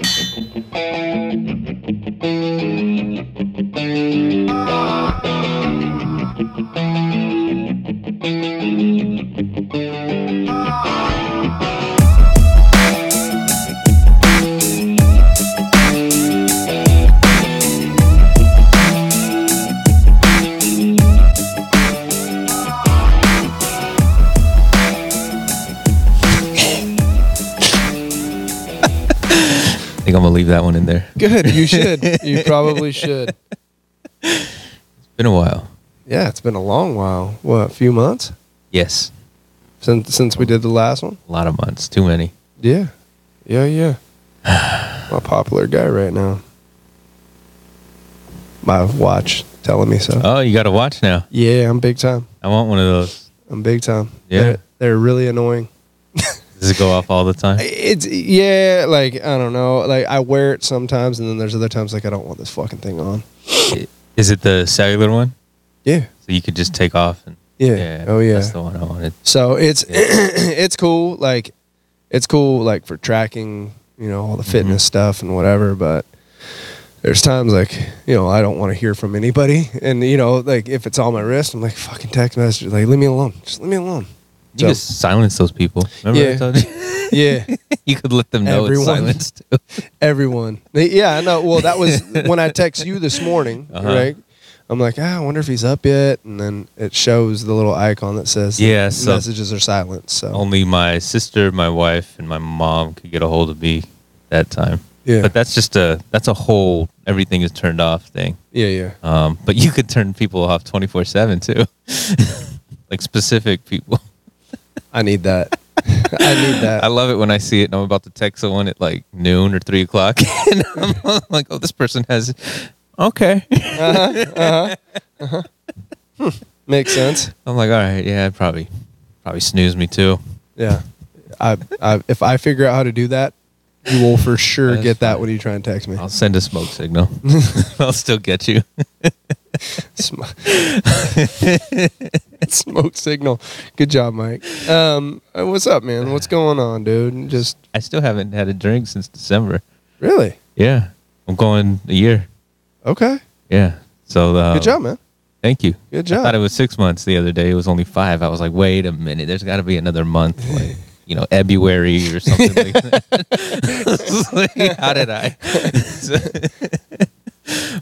I think I'm gonna leave that one in there. Good. You should. you probably should. It's been a while. Yeah, it's been a long while. What, a few months Yes, since since we did the last one? a lot of months. Too many. Yeah. Yeah, yeah. I'm a popular guy right now. My watch telling me so. Oh, you got to watch now. Yeah, I'm big time. I want one of those. I'm big time. Yeah. They're, they're really annoying. Does it go off all the time? It's yeah, like I don't know. Like I wear it sometimes and then there's other times like I don't want this fucking thing on. Is it the cellular one? Yeah. So you could just take off and Yeah. Oh yeah. That's the one I wanted. So it's it's cool. Like it's cool like for tracking, you know, all the fitness mm-hmm. stuff and whatever. But there's times like you know I don't want to hear from anybody, and you know like if it's on my wrist, I'm like fucking text message like leave me alone, just leave me alone. You So- just silence those people. Remember I Yeah. told you? Yeah, you could let them know Everyone. it's silenced everyone. Yeah, I know. Well, that was when I text you this morning, Uh-huh. right? I'm like, ah, I wonder if he's up yet, and then it shows the little icon that says Yeah, so- messages are silenced. So Only my sister, my wife, and my mom could get a hold of me that time. yeah, But that's just a that's a whole everything is turned off thing. yeah, yeah. Um, but you could turn people off twenty four seven too, like specific people. I need that. I need that. I love it when I see it and I'm about to text someone at like noon or three o'clock, and I'm like, oh, this person has. Okay. Uh-huh, uh-huh, uh-huh. Makes sense. I'm like, all right, yeah, probably probably snooze me too. Yeah. I, I if I figure out how to do that, you will for sure That's get that fine. when you try and text me. I'll send a smoke signal. I'll still get you. Sm- Smoke signal. Good job, Mike. Um, uh, what's up, man? What's going on, dude? Just I still haven't had a drink since December. really Yeah, I'm going a year. okay. Yeah. So uh, Good job, man. Thank you. Good job. I thought it was six months the other day. It was only five. I was like, wait a minute. There's got to be another month, like you know, February or something like that. How did I?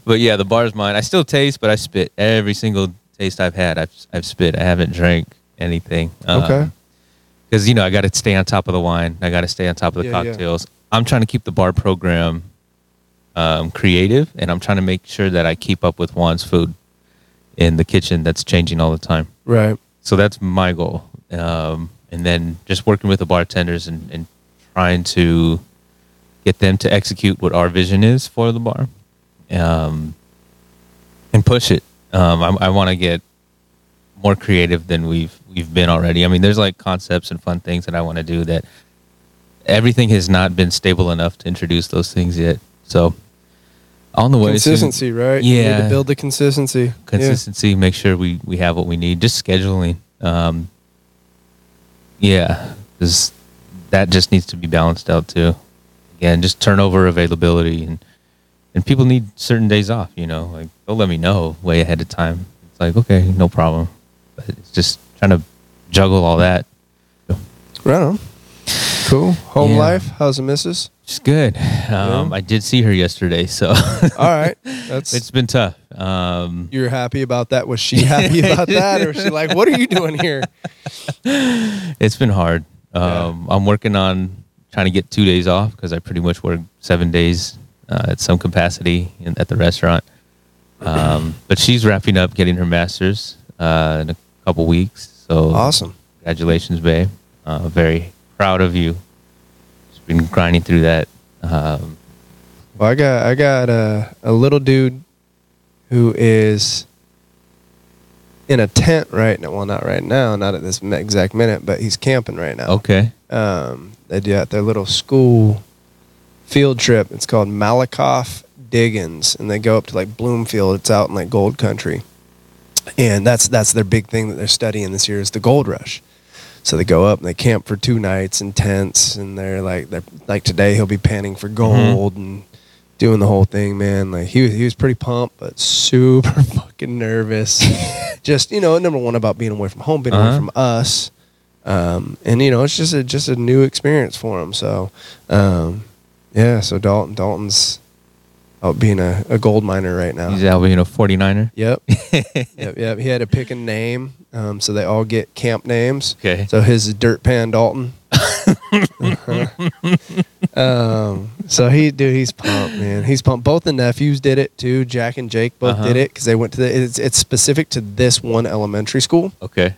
But yeah, the bar's mine. I still taste, but I spit every single taste I've had. I've I've spit. I haven't drank anything. Okay. Because you know, I got to stay on top of the wine. I got to stay on top of the Yeah, yeah. cocktails. I'm trying to keep the bar program um, creative, and I'm trying to make sure that I keep up with Juan's food in the kitchen. That's changing all the time. Right. So that's my goal. Um, and then just working with the bartenders and, and trying to get them to execute what our vision is for the bar um, and push it. Um, I, I want to get more creative than we've we've been already. I mean, there's like concepts and fun things that I want to do that everything has not been stable enough to introduce those things yet. So on the way, soon- Consistency, right? You need Yeah. to build the consistency. consistency make sure we we have what we need just scheduling um yeah because that just needs to be balanced out too again just turnover availability and and people need certain days off you know like they'll let me know way ahead of time it's like okay no problem but it's just trying to juggle all that Right on. Cool. Home Yeah. life. How's the missus? it's good um Yeah. i did see her yesterday so All right. That's it's been tough um you're happy about that. Was she happy about that, or was she like, "What are you doing here?" It's been hard. Um, I'm working on trying to get two days off because I pretty much work seven days uh, at some capacity in, at the restaurant. Um, but she's wrapping up getting her master's uh, in a couple weeks. So Awesome. congratulations, babe. Uh, very proud of you. Just been grinding through that. Um, Well, I got I got a a little dude who is in a tent right now. Well, not right now, not at this exact minute, but he's camping right now. okay. Um, they do at their little school field trip. It's called Malakoff Diggins, and they go up to like Bloomfield. It's out in like gold country, and that's that's their big thing that they're studying this year is the gold rush. So they go up and they camp for two nights in tents, and they're like, they're like today he'll be panning for gold and doing the whole thing, man. Like he was, he was pretty pumped, but super fucking nervous. just you know, number one about being away from home, being Uh-huh. away from us, um, and you know, it's just a just a new experience for him. So, um, yeah. So Dalton Dalton's out being a, a gold miner right now. He's out being a 49er. Yep. yep. Yep. He had to pick a name. Um, so they all get camp names. Okay. So his is Dirt Pan Dalton. Uh-huh. um, so he, dude, he's pumped, man. He's pumped. Both the nephews did it too. Jack and Jake both Uh-huh. did it because they went to the. It's, it's specific to this one elementary school, Okay.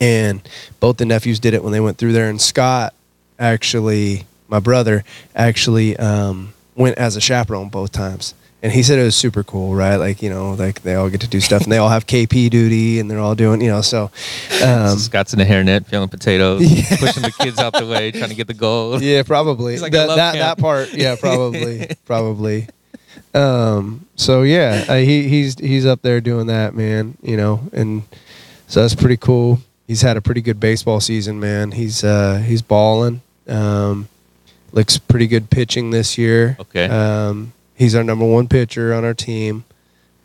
and both the nephews did it when they went through there. And Scott, actually, my brother, actually um, went as a chaperone both times. And he said it was super cool, right? Like you know, like they all get to do stuff, and they all have KP duty, and they're all doing, you know. So, um, Scott's in the hairnet, peeling potatoes, Yeah. pushing the kids out the way, trying to get the goal. yeah, probably like, "I that that, that part. Yeah, probably, probably. Um. So yeah, uh, he he's he's up there doing that, man. You know, and so that's pretty cool. He's had a pretty good baseball season, man. He's uh he's balling. Um, looks pretty good pitching this year. Okay. Um, he's our number one pitcher on our team.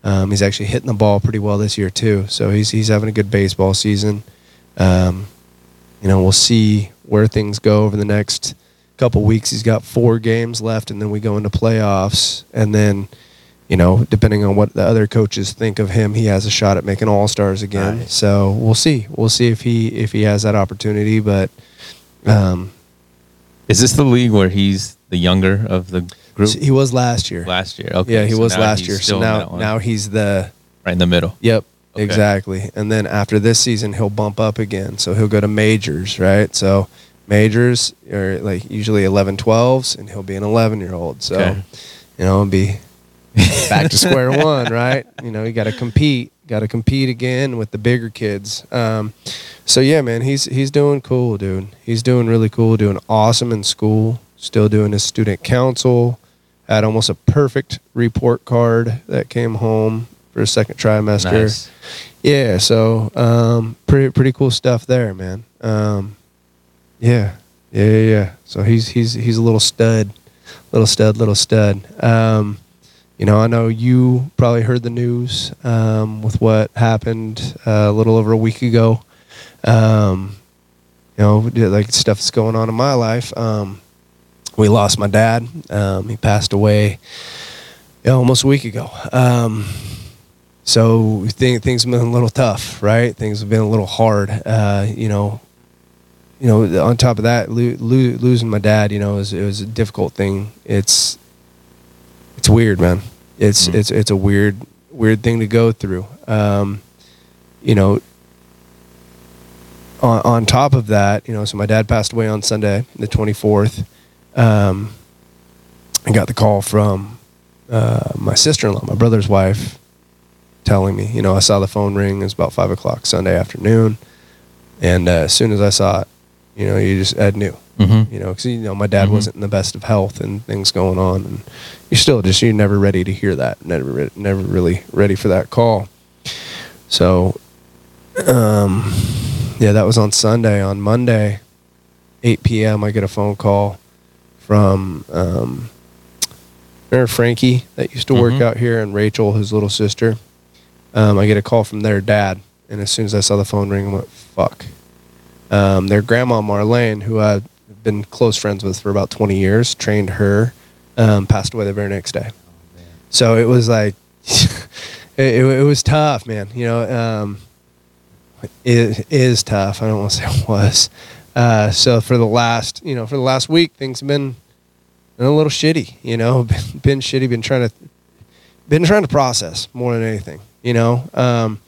Um, he's actually hitting the ball pretty well this year too. So he's he's having a good baseball season. Um, you know, we'll see where things go over the next couple weeks. He's got four games left, and then we go into playoffs. And then, you know, depending on what the other coaches think of him, he has a shot at making All Stars again. Nice. So we'll see. We'll see if he if he has that opportunity. But um, Is this the league where he's the younger of the group? he was last year. last year. Okay. yeah, he so was last year. So now now he's the right in the middle. Yep, Okay. exactly. And then after this season, he'll bump up again. So he'll go to majors, right? So majors are like usually 11, 12s, and he'll be an 11 year old. So, Okay. you know, it'll be back to square one, right? You know, you got to compete, got to compete again with the bigger kids. Um, so yeah, man, he's he's doing cool, dude. He's doing really cool, doing awesome in school. Still doing his student council. Had almost a perfect report card that came home for his second trimester. Nice. Yeah, so um, pretty pretty cool stuff there, man. Um, yeah, yeah, yeah, yeah. So he's he's he's a little stud, little stud, little stud. Um, you know, I know you probably heard the news um, with what happened uh, a little over a week ago. Um, you know, like stuff that's going on in my life. Um, we lost my dad. Um, he passed away yeah, almost a week ago. Um, so think things have been a little tough, right? Things have been a little hard. Uh, you know, you know. On top of that, lo- lo- losing my dad, you know, is it was a difficult thing. It's it's weird, man. It's Mhm. it's it's a weird weird thing to go through. Um, you know. On, on top of that, you know, so my dad passed away on Sunday, the twenty fourth. Um, I got the call from uh, my sister in law, my brother's wife, telling me, you know, I saw the phone ring. It was about five o'clock Sunday afternoon, and uh, as soon as I saw it, you know, you just Ed knew, Mm-hmm. you know, because you know my dad Mhm. wasn't in the best of health and things going on, and you're still just you're never ready to hear that, never re- never really ready for that call. So, um, yeah, that was on Sunday. On Monday, 8 p.m., I get a phone call from um, remember Frankie that used to work Mhm. out here, and Rachel, his little sister. Um, I get a call from their dad, and as soon as I saw the phone ring, I went, "Fuck." Um, their grandma Marlene, who I've been close friends with for about 20 years, trained her, um, passed away the very next day. So it was like, it, it, it was tough, man. You know, um, it is tough. I don't want to say it was. Uh, so for the last, you know, for the last week, things have been, been a little shitty. You know, been, been shitty. Been trying to, been trying to process more than anything. You know, um,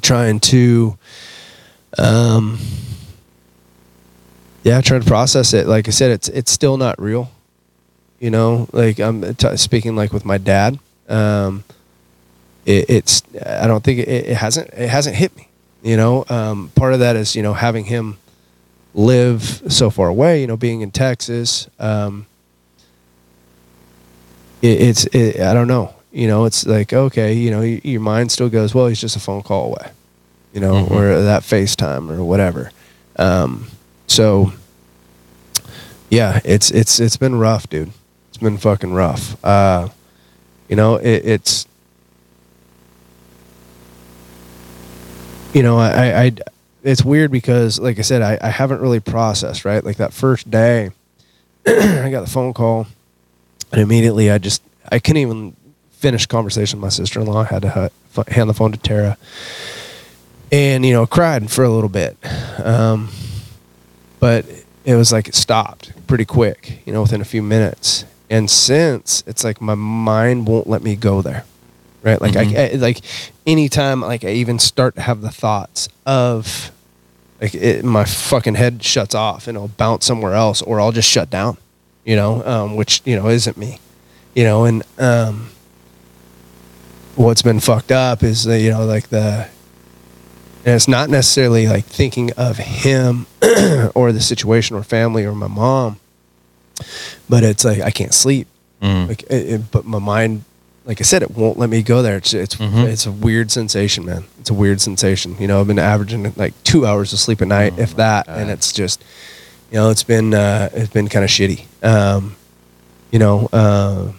trying to, um, yeah, trying to process it. Like I said, it's it's still not real. You know, like I'm t- speaking like with my dad. Um, it, it's I don't think it, it hasn't it hasn't hit me. You know, um, part of that is you know having him live so far away. You know, being in Texas. Um, it, it's it, I don't know. You know, it's like okay, you know, y- your mind still goes, well, he's just a phone call away. You know, Mhm. or that FaceTime or whatever. Um, so yeah, it's it's it's been rough, dude. It's been fucking rough. Uh, you know, it, it's you know, I, I it's weird because like I said, I, I haven't really processed, right? Like that first day I got the phone call and immediately I just I couldn't even finish conversation with my sister in law. I had to hand the phone to Tara and you know cried for a little bit um, but it was like it stopped pretty quick you know within a few minutes. And since it's like my mind won't let me go there right? Like Mhm. I, I like anytime like i even start to have the thoughts of like it, my fucking head shuts off and it'll bounce somewhere else or i'll just shut down you know um, which you know isn't me you know? And um, what's been fucked up is the, you know like the and it's not necessarily like thinking of him or the situation or family or my mom but it's like i can't sleep Mm. like it, it- but my mind like i said it won't let me go there it's it's Mhm. it's a weird sensation man it's a weird sensation you know i've been averaging like two hours of sleep a night Oh if that God. and it's just you know it's been uh it's been kind of shitty um you know uh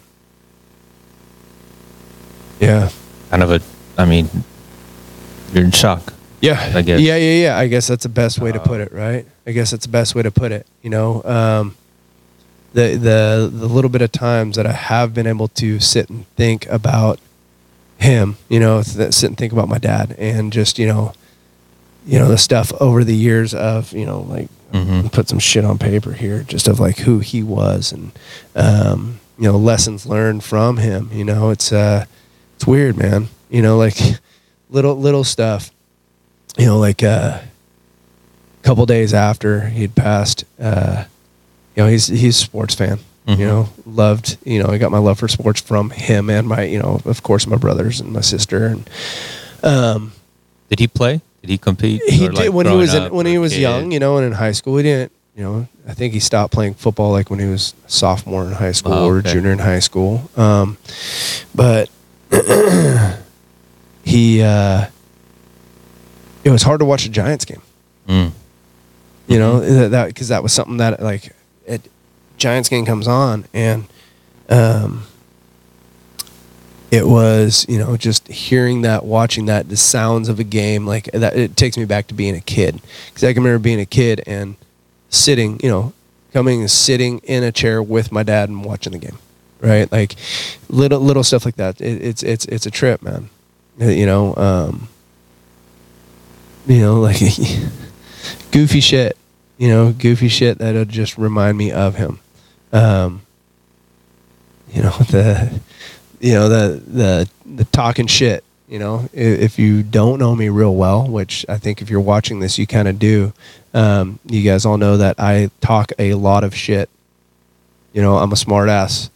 yeah Kind of a, I mean, you're in shock. Yeah, I guess. Yeah, yeah, yeah. I guess that's the best way to put it, right? I guess that's the best way to put it. You know, um, the the the little bit of times that I have been able to sit and think about him, you know, th- sit and think about my dad, and just you know, you know the stuff over the years of you know like Mhm. put some shit on paper here, just of like who he was and um, you know lessons learned from him. You know, it's uh, it's weird, man. You know, like little little stuff. You know, like uh, a couple days after he'd passed, uh, you know, he's he's a sports fan. Mhm. You know, loved. You know, I got my love for sports from him and my, you know, of course, my brothers and my sister. And um, Did he play? Did he compete? he did like, when he was in, when he was kid? young, you know, and in high school. He didn't, you know, I think he stopped playing football like when he was sophomore in high school Oh, or junior in high school. Um, but he, uh, it was hard to watch a Giants game. Mm. You know that- that because that was something that like it Giants game comes on and um it was you know just hearing that watching that the sounds of a game like that it takes me back to being a kid. Because I can remember being a kid and sitting you know coming and sitting in a chair with my dad and watching the game right? Like little little stuff like that. It, it's it's it's a trip man. You know um you know like goofy shit you know goofy shit that'll just remind me of him. Um you know the you know the the the talking shit you know if you don't know me real well which i think if you're watching this you kind of do um you guys all know that i talk a lot of shit. You know i'm a smart ass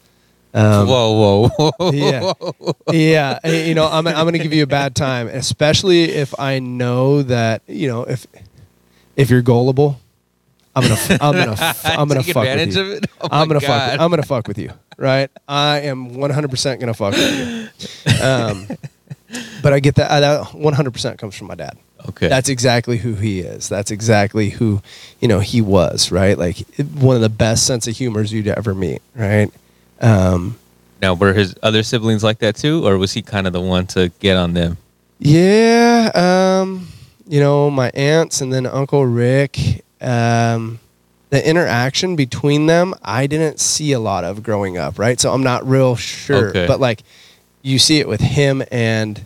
um, whoa, whoa, whoa. yeah. yeah, you know, I'm I'm going to give you a bad time, especially if I know that you know if if you're gullible, I'm gonna I'm gonna I'm gonna fuck with you. of it. Oh I'm gonna God. fuck. I'm gonna fuck with you, right? I am 100 percent gonna fuck with you. Um, but I get that. That 100 percent comes from my dad. Okay. That's exactly who he is. That's exactly who you know he was, right? Like one of the best sense of humors you'd ever meet, right? Um, now, were his other siblings like that too, or was he kind of the one to get on them? Yeah, um, you know, my aunts and then Uncle Rick. Um, the interaction between them, I didn't see a lot of growing up, right? So I'm not real sure, Okay. but like, you see it with him and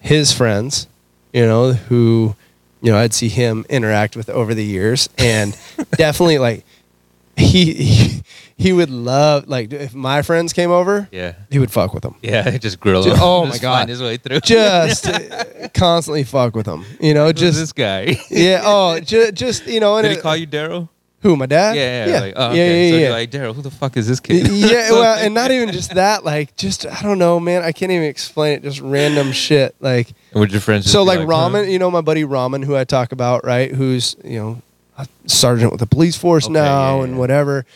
his friends, you know, who, you know, I'd see him interact with over the years, and definitely like he, he he would love like if my friends came over, Yeah. he would fuck with them Yeah, just grill him. oh my God. Find his way through. just uh, constantly fuck with them. You know, just this guy. yeah. Oh, ju- just you know. And Did he it- call you Daryl? who? My dad? Yeah, yeah. yeah, Like, oh, yeah, okay. yeah, so yeah. you're like, Daryl, who the fuck is this kid? yeah, well, and not even just that. Like, just I don't know, man. I can't even explain it. Just random shit. Like, would your friends so like, huh? Ramon. You know, my buddy Ramon, who I talk about, right? Who's you know, a sergeant with the police force Okay, now yeah, and yeah. whatever.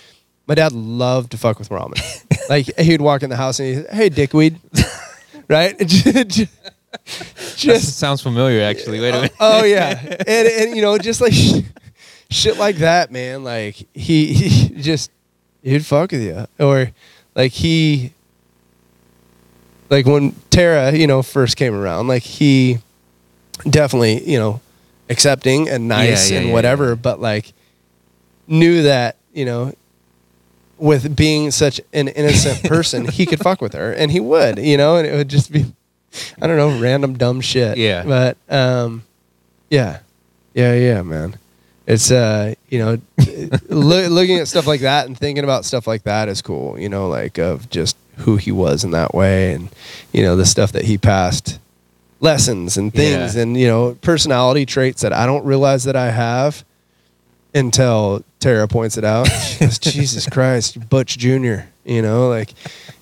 My dad loved to fuck with Ramon. like, he'd walk in the house and he'd, hey, dickweed, right? Just sounds familiar, actually. Wait a minute. Oh, oh yeah, and and you know, just like shit like that, man. Like he, he just he'd fuck with you, or like he, like when Tara, you know, first came around, like he definitely, you know, accepting and nice Yeah, yeah, and yeah, whatever, but like knew that you know with being such an innocent person, he could fuck with her, and he would, you know, and it would just be, I don't know, random dumb shit. Yeah. But um, yeah, yeah, yeah, man. It's uh, you know, loo- looking at stuff like that and thinking about stuff like that is cool. You know, like of just who he was in that way, and you know the stuff that he passed, lessons and things, Yeah. and you know personality traits that I don't realize that I have until Tara points it out. She goes, Jesus Christ, Butch Jr., you know, like,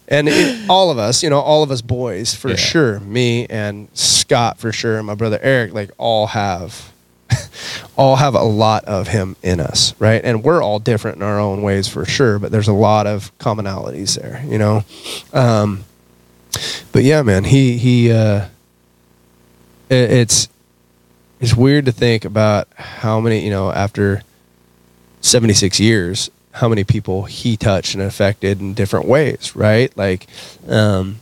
and it, all of us, you know, all of us boys for Yeah. sure, me and Scott for sure, and my brother Eric, like, all have. all have a lot of him in us, right? And we're all different in our own ways for sure, but there's a lot of commonalities there, you know. Um, but yeah, man, he he uh, it's it's weird to think about how many you know after 76 years how many people he touched and affected in different ways right? Like um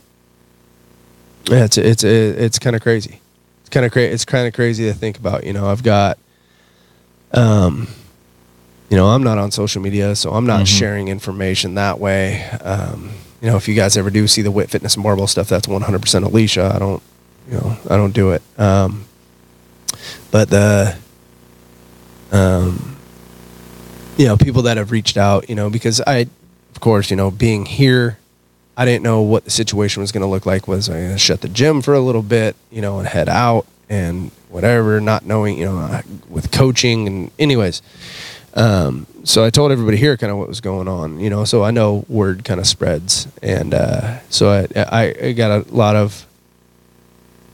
yeah, it's it's it's kind of crazy. It's kind of crazy it's kind of crazy to think about you know i've got um you know i'm not on social media so i'm not Mhm. sharing information that way. Um you know if you guys ever do see the wit fitness and marble stuff that's 100% alicia. I don't you know i don't do it. Um but the um you know people that have reached out you know because i of course you know being here i didn't know what the situation was going to look like. Was i going to shut the gym for a little bit you know and head out and whatever not knowing you know with coaching and anyways. Um so i told everybody here kind of what was going on you know so i know word kind of spreads. And uh so i i, I got a lot of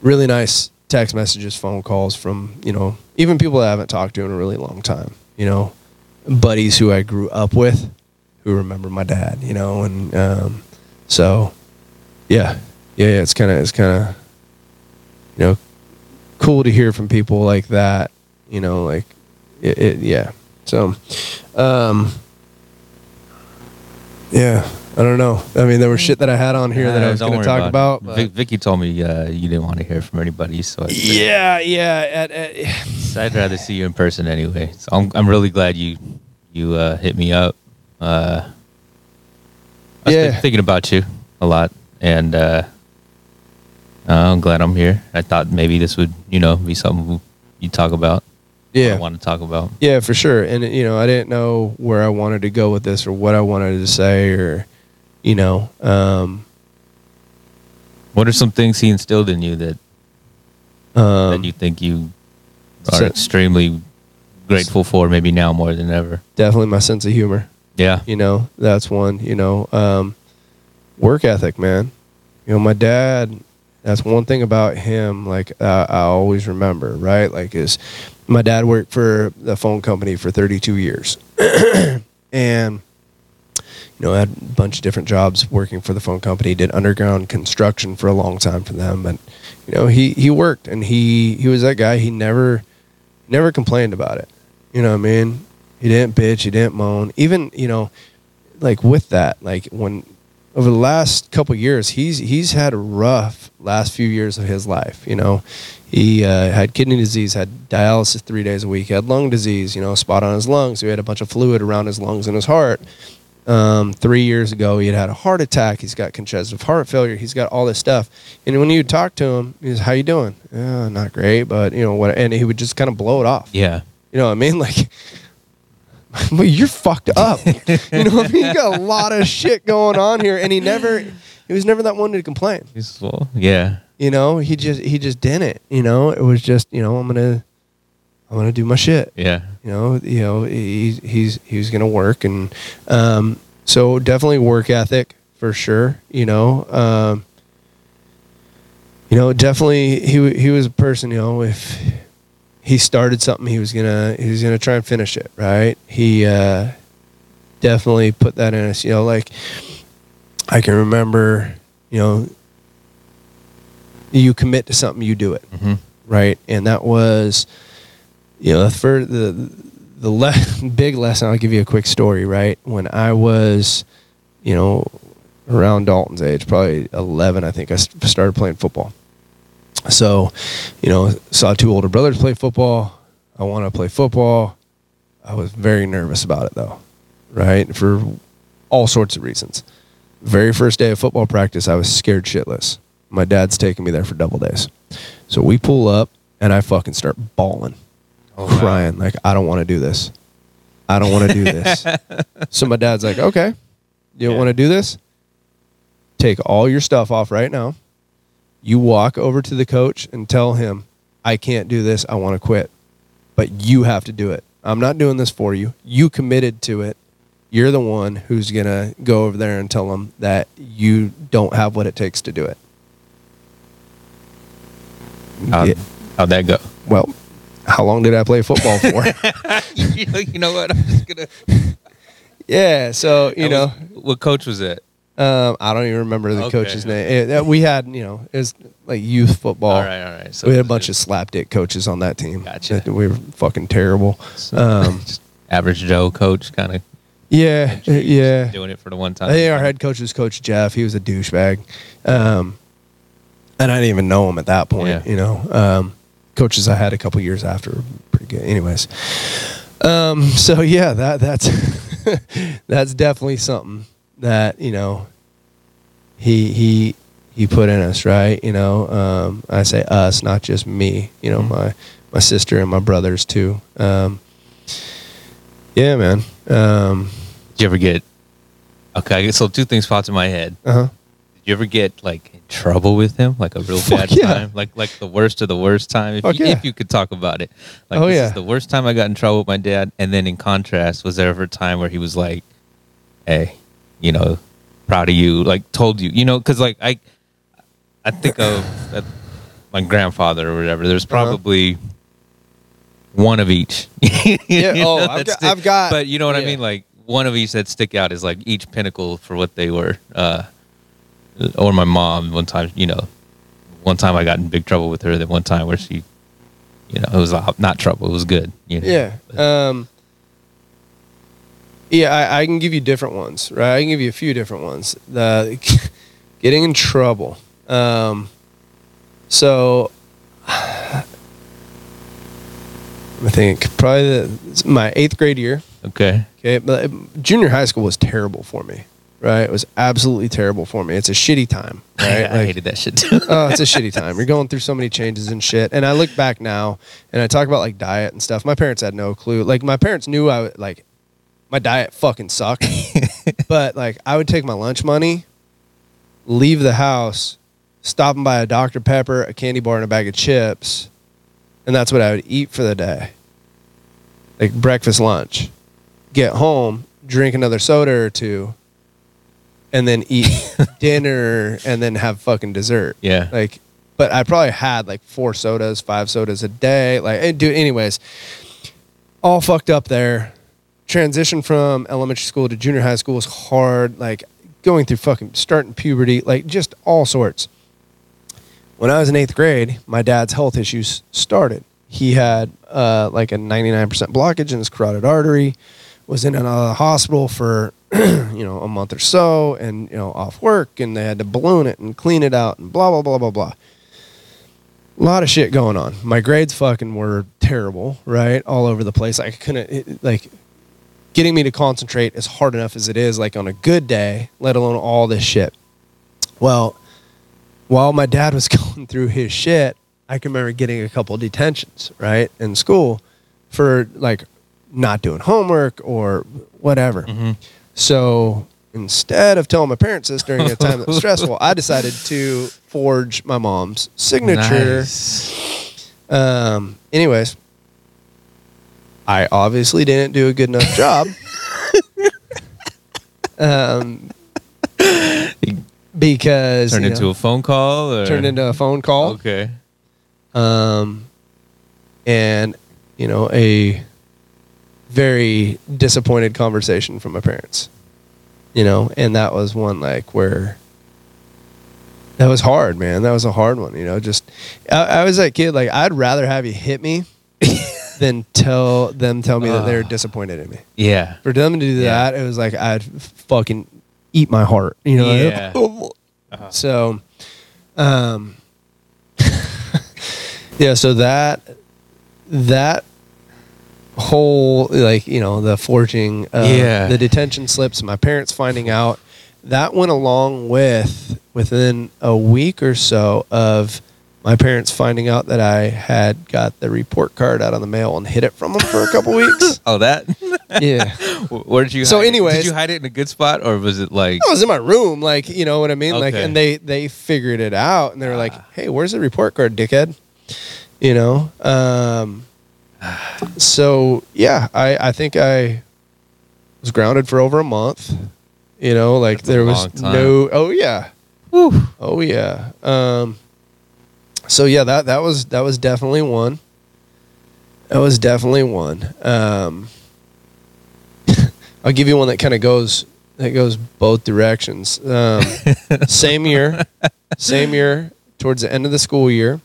really nice text messages, phone calls from, you know, even people I haven't talked to in a really long time, you know, buddies who I grew up with who remember my dad, you know, and um, so yeah, yeah, yeah it's kind of, it's kind of, you know, cool to hear from people like that, you know, like it, it yeah. So, um, yeah, I don't know. I mean, there was shit that I had on here that I was going to talk about. Vic, Vicky told me uh, you didn't want to hear from anybody, so yeah, yeah. At, at, I'd rather see you in person anyway. So I'm I'm really glad you you uh, hit me up. Uh, I've Yeah. been thinking about you a lot, and uh, uh, I'm glad I'm here. I thought maybe this would you know be something you talk about. yeah. I want to talk about. Yeah, for sure. And you know, I didn't know where I wanted to go with this or what I wanted to say or you know, um, What are some things he instilled in you that um that you think you are so- extremely grateful for? Maybe now more than ever. definitely my sense of humor. Yeah. You know, that's one, you know, um, work ethic, man. You know, my dad, that's one thing about him, like I always remember, right? Like is my dad worked for the phone company for 32 years. and you know, I had a bunch of different jobs working for the phone company, did underground construction for a long time for them, but you know, he he worked and he he was that guy, he never never complained about it. You know what I mean? He didn't bitch, he didn't moan. Even, you know, like with that, like when over the last couple years, he's he's had a rough last few years of his life. You know, he uh, had kidney disease, had dialysis three days a week, had lung disease. You know, spot on his lungs. He had a bunch of fluid around his lungs and his heart. Um, three years ago, he had had a heart attack. He's got congestive heart failure. He's got all this stuff. And when you talk to him, he's, "How you doing? "Yeah, not great, but you know what?" And he would just kind of blow it off. Yeah. You know what I mean? Like, well, you're fucked up. you know what I mean? You got a lot of shit going on here, and he never, he was never that one to complain. He's- Well, yeah. You know, he just he just didn't. You know, it was just you know I'm gonna I'm gonna do my shit. Yeah. You know, you know he, he's he's gonna work, and um, so definitely work ethic for sure. You know, um, you know, definitely he he was a person. You know, if he started something, he was gonna he was gonna try and finish it. Right? He uh, definitely put that in us. You know, like I can remember. You know, you commit to something, you do it hmm right? And that was, you know, for the the le- big lesson. I'll give you a quick story. Right when I was, you know, around Dalton's age, probably eleven, I think I started playing football. So, you know, saw two older brothers play football. I want to play football. I was very nervous about it though, right? For all sorts of reasons. Very first day of football practice, I was scared shitless. My dad's taking me there for double days. So we pull up and I fucking start bawling, Oh, wow. crying, like, I don't want to do this. I don't want to do this. so my dad's like, okay, you don't Yeah. want to do this? Take all your stuff off right now. You walk over to the coach and tell him, I can't do this. I want to quit. But you have to do it. I'm not doing this for you. You committed to it. You're the one who's going to go over there and tell them that you don't have what it takes to do it. How'd, Yeah. how'd that go? Well, how long did I play football for? you, know, what? I'm just gonna. yeah, so you know, what coach was it? um, I don't even remember the Okay. coach's name. It- we had, you know, it was like youth football. all right, all right. So we had a bunch of just- slapdick coaches on that team. Gotcha. That We were fucking terrible. Um, just average Joe coach, kind of yeah, yeah. doing it for the one time. I think our head coach was Coach Jeff. He was a douchebag, um, and I didn't even know him at that point. Yeah. You know, um, coaches I had a couple years after were pretty good. Anyways, um, so yeah, that that's that's definitely something that you know he he he put in us, right? You know, um, I say us, not just me. You know, Mhm. my my sister and my brothers too. Um, yeah, man. Um, Did you ever get? Okay, so two things popped in my head. uh huh. Did you ever get like trouble with him, like a real bad yeah. time, like like the worst of the worst time? If, you, yeah. if you could talk about it, like Oh, this yeah. is the worst time I got in trouble with my dad. And then in contrast, was there ever a time where he was like, "Hey, you know, proud of you," like told you, you know, because like I, I think of uh, my grandfather or whatever. There's Uh-huh. probably one of each. Yeah, oh, know, I've got- I've got- But you know what I mean, like one of each that stick out is like each pinnacle for what they were. Uh, or my mom one time, you know, one time I got in big trouble with her. Then one time where she, you know, it was not trouble. It was good. You know? Yeah. Um, yeah, I, I can give you different ones, right? I can give you a few different ones. The getting in trouble. Um, so I think probably the, my eighth grade year. Okay. Okay, but junior high school was terrible for me. Right, it was absolutely terrible for me. It's a shitty time. Right, I Like- hated that shit too. oh, it's a shitty time. You're going through so many changes and shit. And I look back now and I talk about like diet and stuff. My parents had no clue. Like my parents knew I would like my diet fucking sucked. but like I would take my lunch money, leave the house, stop and buy a Dr. Pepper, a candy bar, and a bag of chips. And that's what I would eat for the day. Like breakfast, lunch. Get home, drink another soda or two, and then eat dinner and then have fucking dessert. yeah. Like, but I probably had like four sodas, five sodas a day. Like, dude, anyways, all fucked up there. Transition from elementary school to junior high school was hard. Like, going through fucking starting puberty, like, just all sorts. When I was in eighth grade, my dad's health issues started. He had uh, like a 99% blockage in his carotid artery, was in a hospital for you know a month or so, and you know off work, and they had to balloon it and clean it out, and blah blah blah blah blah. A lot of shit going on. My grades fucking were terrible, right? All over the place. I couldn't it, like getting me to concentrate is hard enough as it is, like on a good day, let alone all this shit. Well, while my dad was going through his shit, I can remember getting a couple detentions, right, in school for like not doing homework or whatever. Mhm. So instead of telling my parents this during a time that was stressful, I decided to forge my mom's signature. Nice. Um, anyways, I obviously didn't do a good enough job. um, because Turned you into know, a phone call. Or? turned into a phone call. Okay. um, and you know a very disappointed conversation from my parents you know and that was one like where that was hard man that was a hard one you know just i, I was that kid like i'd rather have you hit me than tell them tell me that they're disappointed in me. Yeah. For them to do Yeah. that, it was like I'd fucking eat my heart, you know. Yeah. Uh-huh. So, um, yeah. So that that whole like you know the forging, uh, Yeah. the detention slips, my parents finding out, that went along with within a week or so of my parents finding out that I had got the report card out on the mail and hid it from them for a couple weeks. Oh, that. Yeah. Where did you? So anyway, did you hide it in a good spot, or was it like? I was in my room, like you know what I mean, like, and they they figured it out, and they were like, Ah. "Hey, where's the report card, dickhead?" You know. Um. So yeah, I I think I was grounded for over a month. You know, like That's there was time. no. Oh yeah. Whew. Oh yeah. Um. So yeah, that that was that was definitely one. That was definitely one. Um. I'll give you one that kind of goes that goes both directions. Um, same year, same year, towards the end of the school year.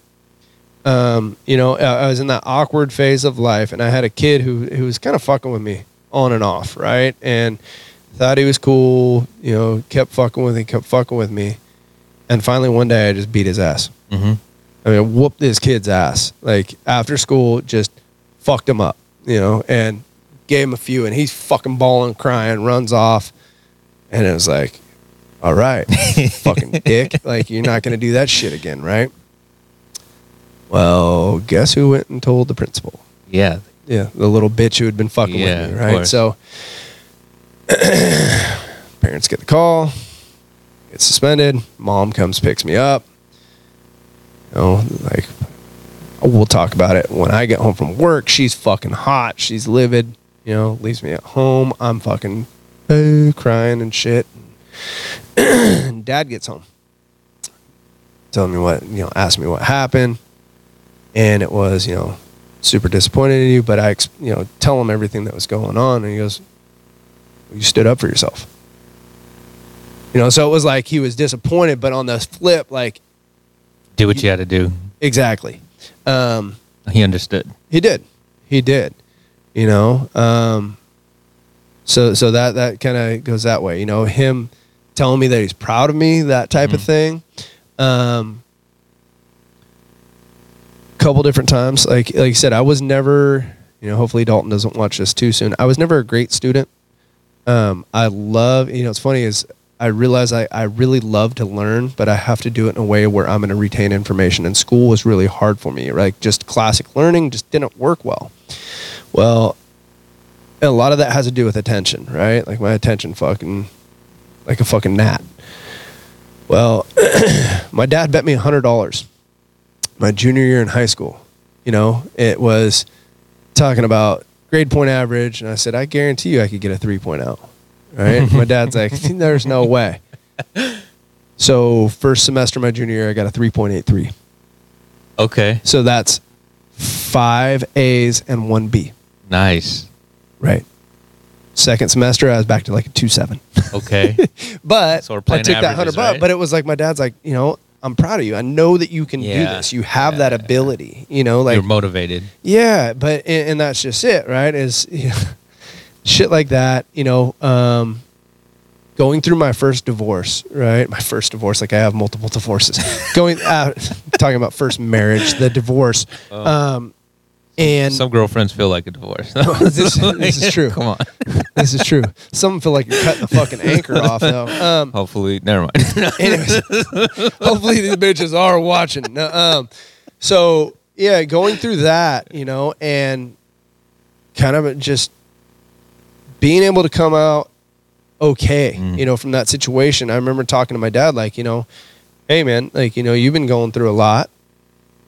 Um, you know, I, I was in that awkward phase of life, and I had a kid who who was kind of fucking with me on and off, right? And thought he was cool. You know, kept fucking with me, kept fucking with me, and finally one day I just beat his ass. hmm I mean, whooped this kid's ass. Like after school, just fucked him up, you know, and gave him a few, and he's fucking bawling, crying, runs off, and it was like, all right, fucking dick, like you're not gonna do that shit again, right? Well, guess who went and told the principal? Yeah. Yeah, the little bitch who had been fucking Yeah, with me, right? So parents get the call, get suspended. Mom comes, picks me up. You know, like we'll talk about it when I get home from work. She's fucking hot. She's livid. You know, leaves me at home. I'm fucking uh, crying and shit. and Dad gets home, telling me what you know, asked me what happened, and it was you know super disappointed in you, but I, you know, tell him everything that was going on, and he goes, "You stood up for yourself." You know, so it was like he was disappointed, but on the flip, like Do what you had to do. exactly, um, He understood. he did, he did. You know, um, so so that that kind of goes that way. You know, him telling me that he's proud of me, that type of Mhm. thing. Um, couple different times, like like you said, I was never. You know, hopefully Dalton doesn't watch this too soon. I was never a great student. Um, I love. You know, it's funny is I realize I, I really love to learn, but I have to do it in a way where I'm going to retain information. And school was really hard for me. Right, just classic learning just didn't work well. Well, a lot of that has to do with attention, right? Like my attention fucking like a fucking gnat. Well, my dad bet me a hundred dollars my junior year in high school. You know, it was talking about grade point average, and I said, I guarantee you I could get a three point out. Right? my dad's like, There's no way. So first semester my junior year, I got a three point eight three. Okay. So that's five A's and one B. Nice. Right. Second semester, I was back to like a two seven. Okay. But So I took that hundred averages, bucks. But it was like my dad's like, you know, I'm proud of you. I know that you can do this. You have Yeah. that ability. You know, like You're motivated. yeah. But and, and that's just it, right? Is you know, shit like that. You know, um, going through my first divorce, right? My first divorce, like I have multiple divorces. going uh, talking about first marriage, the divorce. Oh. Um, and Some girlfriends feel like a divorce. this, this is true. Come on. This is true. Some feel like you're cutting the fucking anchor off though. Um, Hopefully, never mind. anyways, hopefully these bitches are watching. No, um, so yeah, going through that, you know, and kind of just being able to come out okay, Mm. you know, from that situation. I remember talking to my dad, like, you know, hey man, like, you know, you've been going through a lot.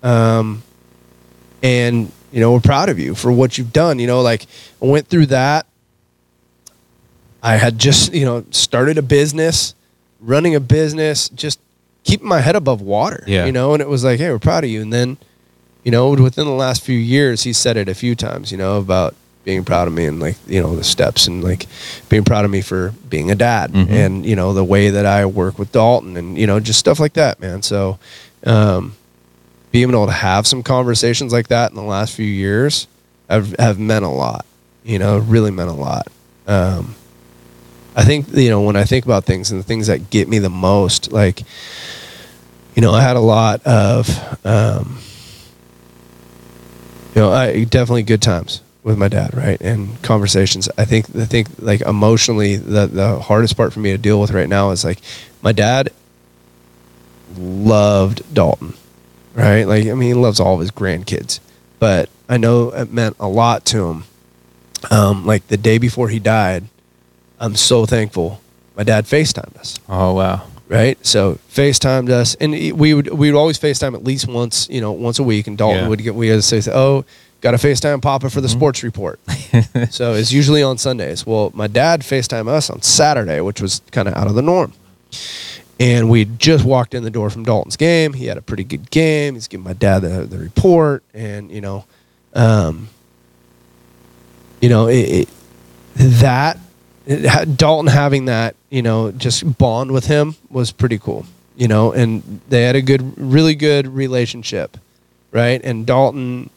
Um, and, you know, we're proud of you for what you've done. You know, like I went through that. I had just, you know, started a business, running a business, just keeping my head above water. Yeah. You know, and it was like, hey, we're proud of you. And then, you know, within the last few years, he said it a few times, you know, about being proud of me and like, you know, the steps and like being proud of me for being a dad Mhm. and, you know, the way that I work with Dalton and, you know, just stuff like that, man. So, um, being able to have some conversations like that in the last few years have have meant a lot. You know, really meant a lot. Um, I think you know when I think about things and the things that get me the most, like you know, I had a lot of um, you know, I definitely good times with my dad, right, and conversations. I think I think like emotionally, the the hardest part for me to deal with right now is like my dad loved Dalton, right? Like I mean, he loves all of his grandkids, but I know it meant a lot to him. Um, like the day before he died, I'm so thankful. My dad FaceTimed us Oh wow. right? So FaceTimed us, and we would we would always FaceTime at least once, you know, once a week. And Dalton Yeah. would get we had to say, "Oh, got to FaceTime Papa for the sports report." so it's usually on Sundays. Well, my dad FaceTime us on Saturday, which was kind of out of the norm. And we just walked in the door from Dalton's game. He had a pretty good game. He's giving my dad the, the report, and you know, um, you know, it, it, that it, Dalton having that, you know, just bond with him was pretty cool, you know, and they had a good, really good relationship, right? And Dalton,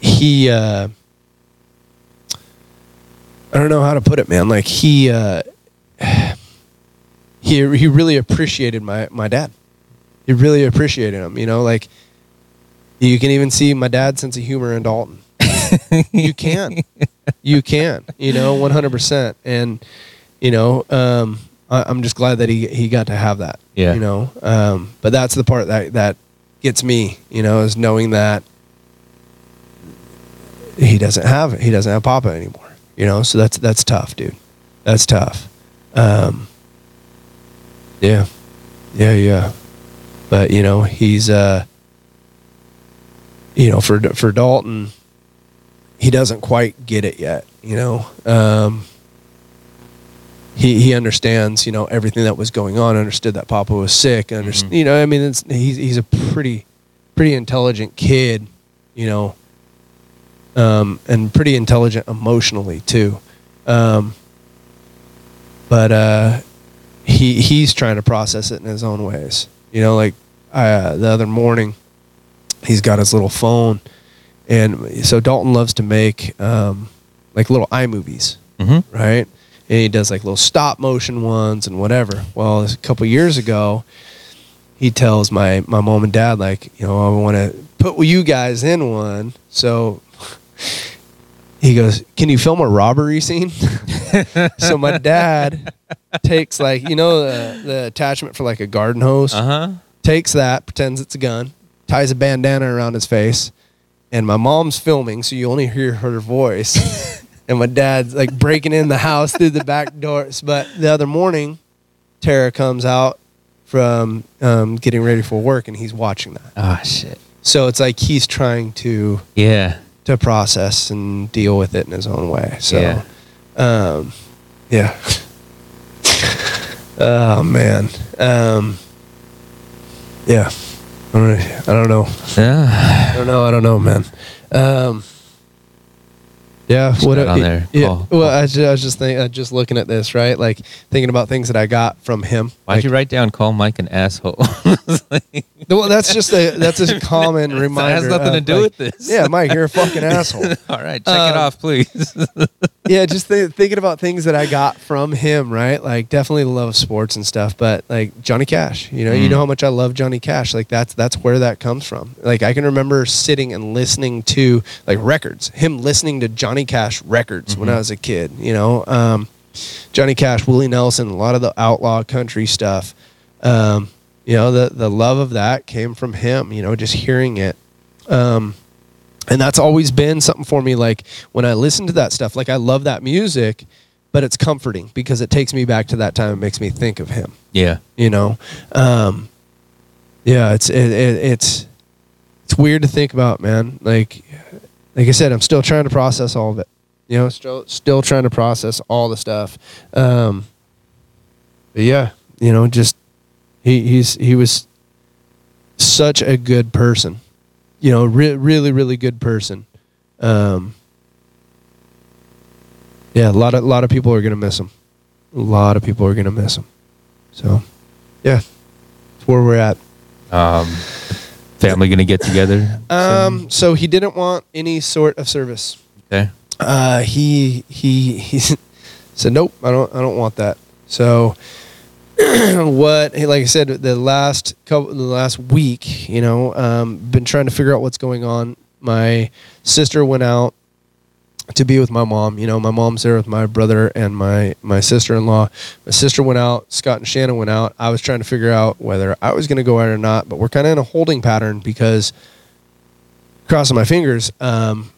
he, uh, I don't know how to put it, man. Like he, uh, he, he really appreciated my, my dad. He really appreciated him, you know, like you can even see my dad's sense of humor in Dalton. you can, you can, you know, one hundred percent. And you know, um, I, I'm just glad that he he got to have that. Yeah. You know, um, but that's the part that that gets me. You know, is knowing that he doesn't have it. He doesn't have Papa anymore. You know, so that's that's tough, dude. That's tough. Um, yeah, yeah, yeah. But you know, he's uh, you know, for for Dalton, he doesn't quite get it yet. You know, um, he he understands. You know, everything that was going on. Understood that Papa was sick. Understand. You know, I mean, it's, he's he's a pretty pretty intelligent kid. You know, um, and pretty intelligent emotionally too. Um, but uh, he he's trying to process it in his own ways. You know, like uh, the other morning, he's got his little phone, and so Dalton loves to make um, like little iMovies, Mm-hmm. right? And he does like little stop motion ones and whatever. Well, a couple years ago, he tells my my mom and dad like, you know, I want to put you guys in one. So he goes, "Can you film a robbery scene?" so my dad takes like you know the the attachment for like a garden hose Uh huh. takes that, pretends it's a gun, ties a bandana around his face, and my mom's filming, so you only hear her voice. and my dad's like breaking in the house through the back doors. But the other morning, Tara comes out from um, getting ready for work, and he's watching that. Ah shit. So it's like he's trying to Yeah. To process and deal with it in his own way. So, Yeah. um, yeah. oh man. Um, yeah. I don't, I don't know. Yeah. I don't know. I don't know, man. Um, yeah. Just What got on there. Yeah. Call- well, call. I just, I was just think, uh, just looking at this, right? Like thinking about things that I got from him. Why'd Like, you write down call Mike an asshole? Well, that's just a that's a common reminder. That has nothing to do like, with this. Yeah, Mike, you're a fucking asshole. All right, check it Um, off, please. Yeah, just th- thinking about things that I got from him, right? Like definitely love sports and stuff, but like Johnny Cash, you know, you Mm. know how much I love Johnny Cash. Like that's that's where that comes from. Like I can remember sitting and listening to like records, him listening to Johnny Cash records when I was a kid. You know, um, Johnny Cash, Willie Nelson, a lot of the outlaw country stuff. Um, you know, the the love of that came from him. You know, just hearing it. Um, and that's always been something for me like when i listen to that stuff like i love that music but it's comforting because it takes me back to that time. And makes me think of him. Yeah. you know? Um yeah it's it, it, it's it's weird to think about man. Like like i said i'm still trying to process all of it. You know still still trying to process all the stuff. Um but yeah you know just he he's he was such a good person you know re- really really good person um yeah a lot of a lot of people are gonna miss him a lot of people are gonna miss him so yeah it's where we're at Um, family gonna get together? Um, so he didn't want any sort of service. okay. Uh, he he he said, "Nope, I don't I don't want that." So what? Like I said, the last couple, the last week, you know, um, been trying to figure out what's going on. My sister went out to be with my mom. You know, my mom's there with my brother and my my sister in law. My sister went out. Scott and Shannon went out. I was trying to figure out whether I was going to go out or not, but we're kind of in a holding pattern because crossing my fingers. Um,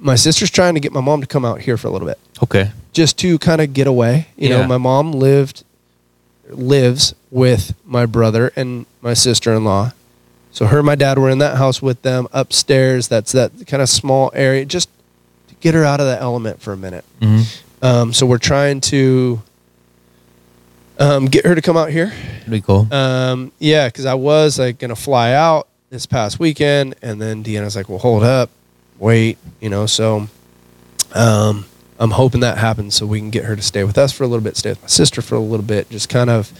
my sister's trying to get my mom to come out here for a little bit, Okay. just to kind of get away. You know, my mom lived lives with my brother and my sister-in-law. So her and my dad were in that house with them upstairs. That's that kind of small area, just to get her out of the element for a minute. hmm Um, so we're trying to um, get her to come out here. Pretty cool. Um, yeah, because I was like gonna fly out this past weekend, and then Deanna's like, "Well, hold up, wait," you know. So, um, I'm hoping that happens so we can get her to stay with us for a little bit, stay with my sister for a little bit, just kind of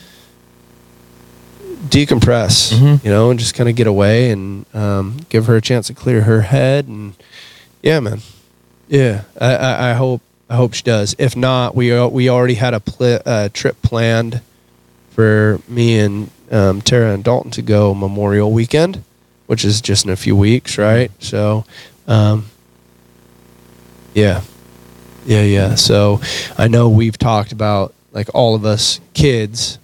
decompress, Mhm. you know, and just kind of get away and um, give her a chance to clear her head. And yeah, man, yeah, I, I, I hope I hope she does. If not, we al- we already had a pl- uh, trip planned for me and um, Tara and Dalton to go Memorial Weekend, which is just in a few weeks, right? So, um, yeah, yeah, yeah. So, I know we've talked about like all of us kids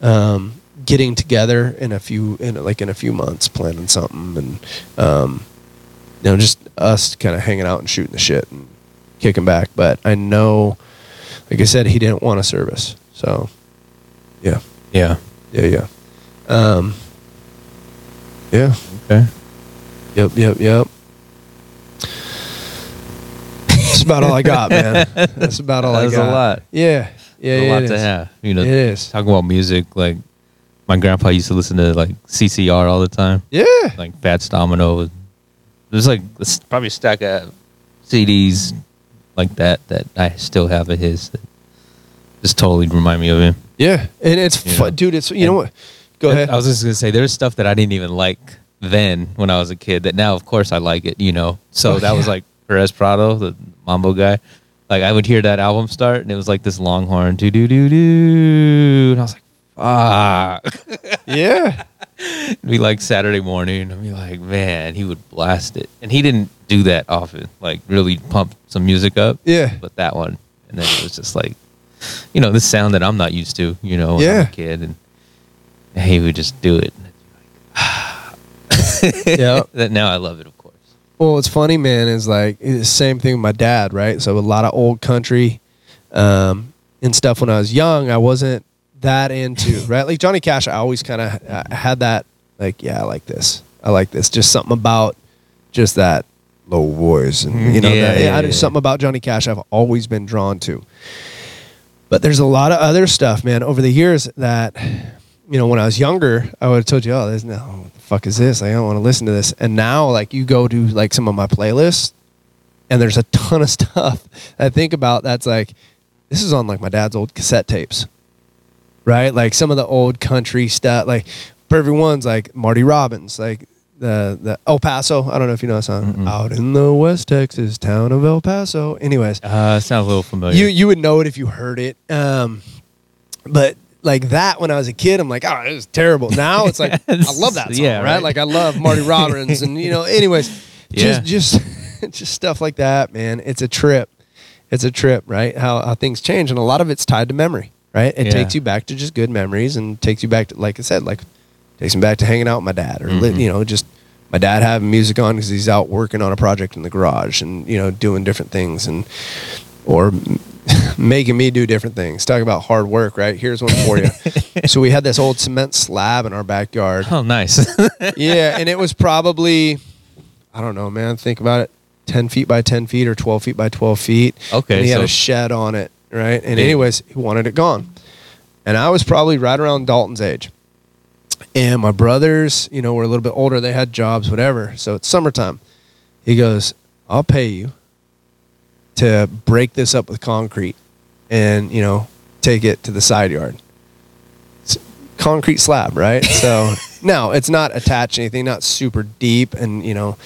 um, getting together in a few, in like in a few months, planning something, and um, you know, just us kind of hanging out and shooting the shit and kicking back. But I know, like I said, he didn't want a service, so yeah. Yeah. Yeah, yeah. Um, yeah. Okay. Yep, yep, yep. That's about all I got, man. That's about all I That's got. a lot. Yeah, yeah, a yeah, lot it to is. have. You know, It is. talking about music, like my grandpa used to listen to like CCR all the time, Yeah, like Fats Domino. There's like probably a stack of CDs like that that I still have of his. That just totally remind me of him. yeah, and it's You fun, dude. It's you know what? Go ahead. I was just gonna say there's stuff that I didn't even like then when I was a kid that now of course I like it, you know. So Oh, that was yeah. like Perez Prado, the Mambo guy. Like I would hear that album start and it was like this longhorn do do do do and I was like, fuck. yeah, It'd be like Saturday morning. I'd be like, man, he would blast it. And he didn't do that often, like really pump some music up. yeah, But that one. And then it was just like, you know, this sound that I'm not used to, you know, when I'm Yeah. a kid. And he would just do it. yeah. that now I love it, of course. Well, what's funny, man, is like it's the same thing with my dad, right? So a lot of old country um, and stuff. When I was young, I wasn't that into right. Like Johnny Cash, I always kind of had that like, yeah, I like this. I like this. Just something about just that low voice, and you know, Yeah, that, yeah, I yeah. something about Johnny Cash I've always been drawn to. But there's a lot of other stuff, man, over the years that you know, when I was younger, I would have told you, oh, there's no, what the fuck is this? Like, I don't want to listen to this. And now, like, you go to like some of my playlists, and there's a ton of stuff I think about that's like, this is on like my dad's old cassette tapes, right? Like some of the old country stuff, like Perfect Ones, like Marty Robbins, like the the El Paso. I don't know if you know that song. Mm-mm. Out in the West Texas town of El Paso. Anyways, Uh, sounds a little familiar. you you would know it if you heard it. Um, but like that when I was a kid, I'm like, oh, it was terrible. Now it's like I love that song, Yeah, right? right. Like I love Marty Robbins, and you know, anyways, Yeah. just just just stuff like that, man. It's a trip. It's a trip, right? How how things change, and a lot of it's tied to memory, right? It Yeah. takes you back to just good memories, and takes you back to, like I said, like takes me back to hanging out with my dad, or Mhm. you know, just my dad having music on because he's out working on a project in the garage, and you know, doing different things, and or making me do different things. Talk about hard work, right? Here's one for you. so we had this old cement slab in our backyard. oh, nice. yeah, and it was probably, I don't know, man. Think about it, ten feet by ten feet or twelve feet by twelve feet. Okay, and he had a shed on it, right? And Big. anyways, he wanted it gone, and I was probably right around Dalton's age. And my brothers, you know, were a little bit older. They had jobs, whatever. So it's summertime. He goes, "I'll pay you to break this up with concrete, and you know, take it to the side yard." It's concrete slab, right? So Now it's not attached anything, not super deep, and you know,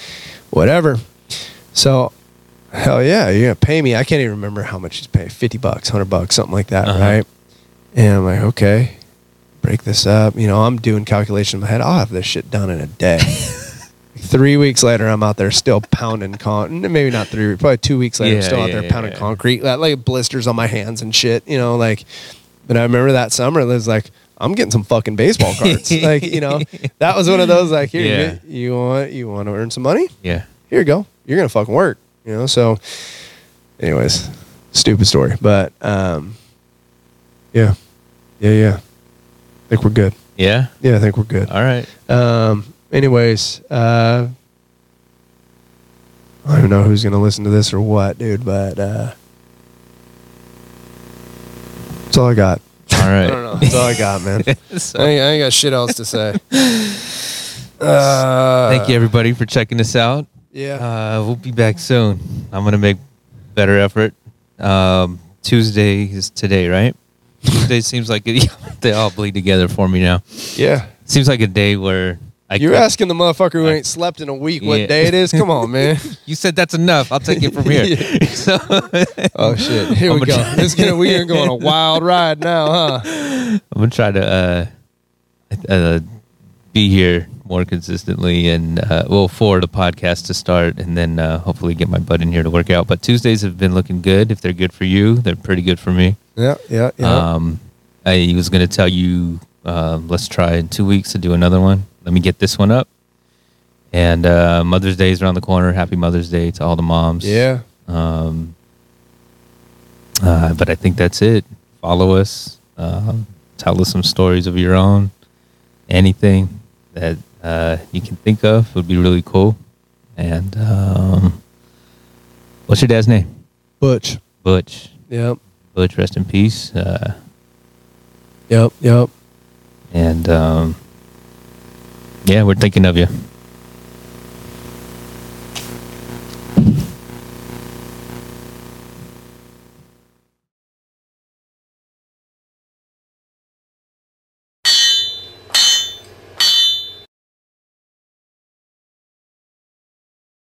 whatever. So, hell yeah, you're gonna pay me. I can't even remember how much he's paying. Fifty bucks, hundred bucks, something like that, Uh-huh. right? And I'm like, okay, break this up. You know, I'm doing calculations in my head. I'll have this shit done in a day. three weeks later, I'm out there still pounding con. Maybe not three, probably two weeks later, I'm Yeah, still out yeah, there yeah, pounding concrete, like, like blisters on my hands and shit. You know, like. But I remember that summer, it was like, I'm getting some fucking baseball cards. like, you know, that was one of those like, here, you, you want you want to earn some money? Yeah. Here you go. You're gonna fucking work. You know. So, anyways, stupid story, but um, yeah, yeah, yeah. I think we're good. Yeah. Yeah, I think we're good. All right. Um, anyways, uh, I don't even know who's gonna listen to this or what, dude, but uh, that's all I got. All right. I don't know. That's all I got, man. So- I ain't, I ain't got shit else to say. Uh, Thank you, everybody, for checking us out. Yeah. Uh, we'll be back soon. I'm gonna make better effort. Um, Tuesday is today, right? Tuesday seems like it, they all bleed together for me now. yeah. Seems like a day where I You're I- asking the motherfucker who ain't slept in a week what Yeah. day it is? Come on, man. You said that's enough. I'll take it from here. so Oh shit. Here I'm we gonna go. This gonna we are gonna go on a wild ride now, huh? I'm gonna try to uh, uh, be here more consistently, and uh, well, for the podcast to start, and then uh, hopefully get my butt in here to work out. But Tuesdays have been looking good. If they're good for you, they're pretty good for me. Yeah, yeah, yeah. Um, I was gonna tell you, uh, let's try in two weeks to do another one. Let me get this one up. And uh, Mother's Day is around the corner. Happy Mother's Day to all the moms. yeah. Um, uh, but I think that's it. Follow us. Um, tell us some stories of your own. Anything that uh, you can think of would be really cool. And um, what's your dad's name? Butch. Butch. Yep. Butch, rest in peace. Uh, Yep. Yep. and um, yeah, we're thinking of you.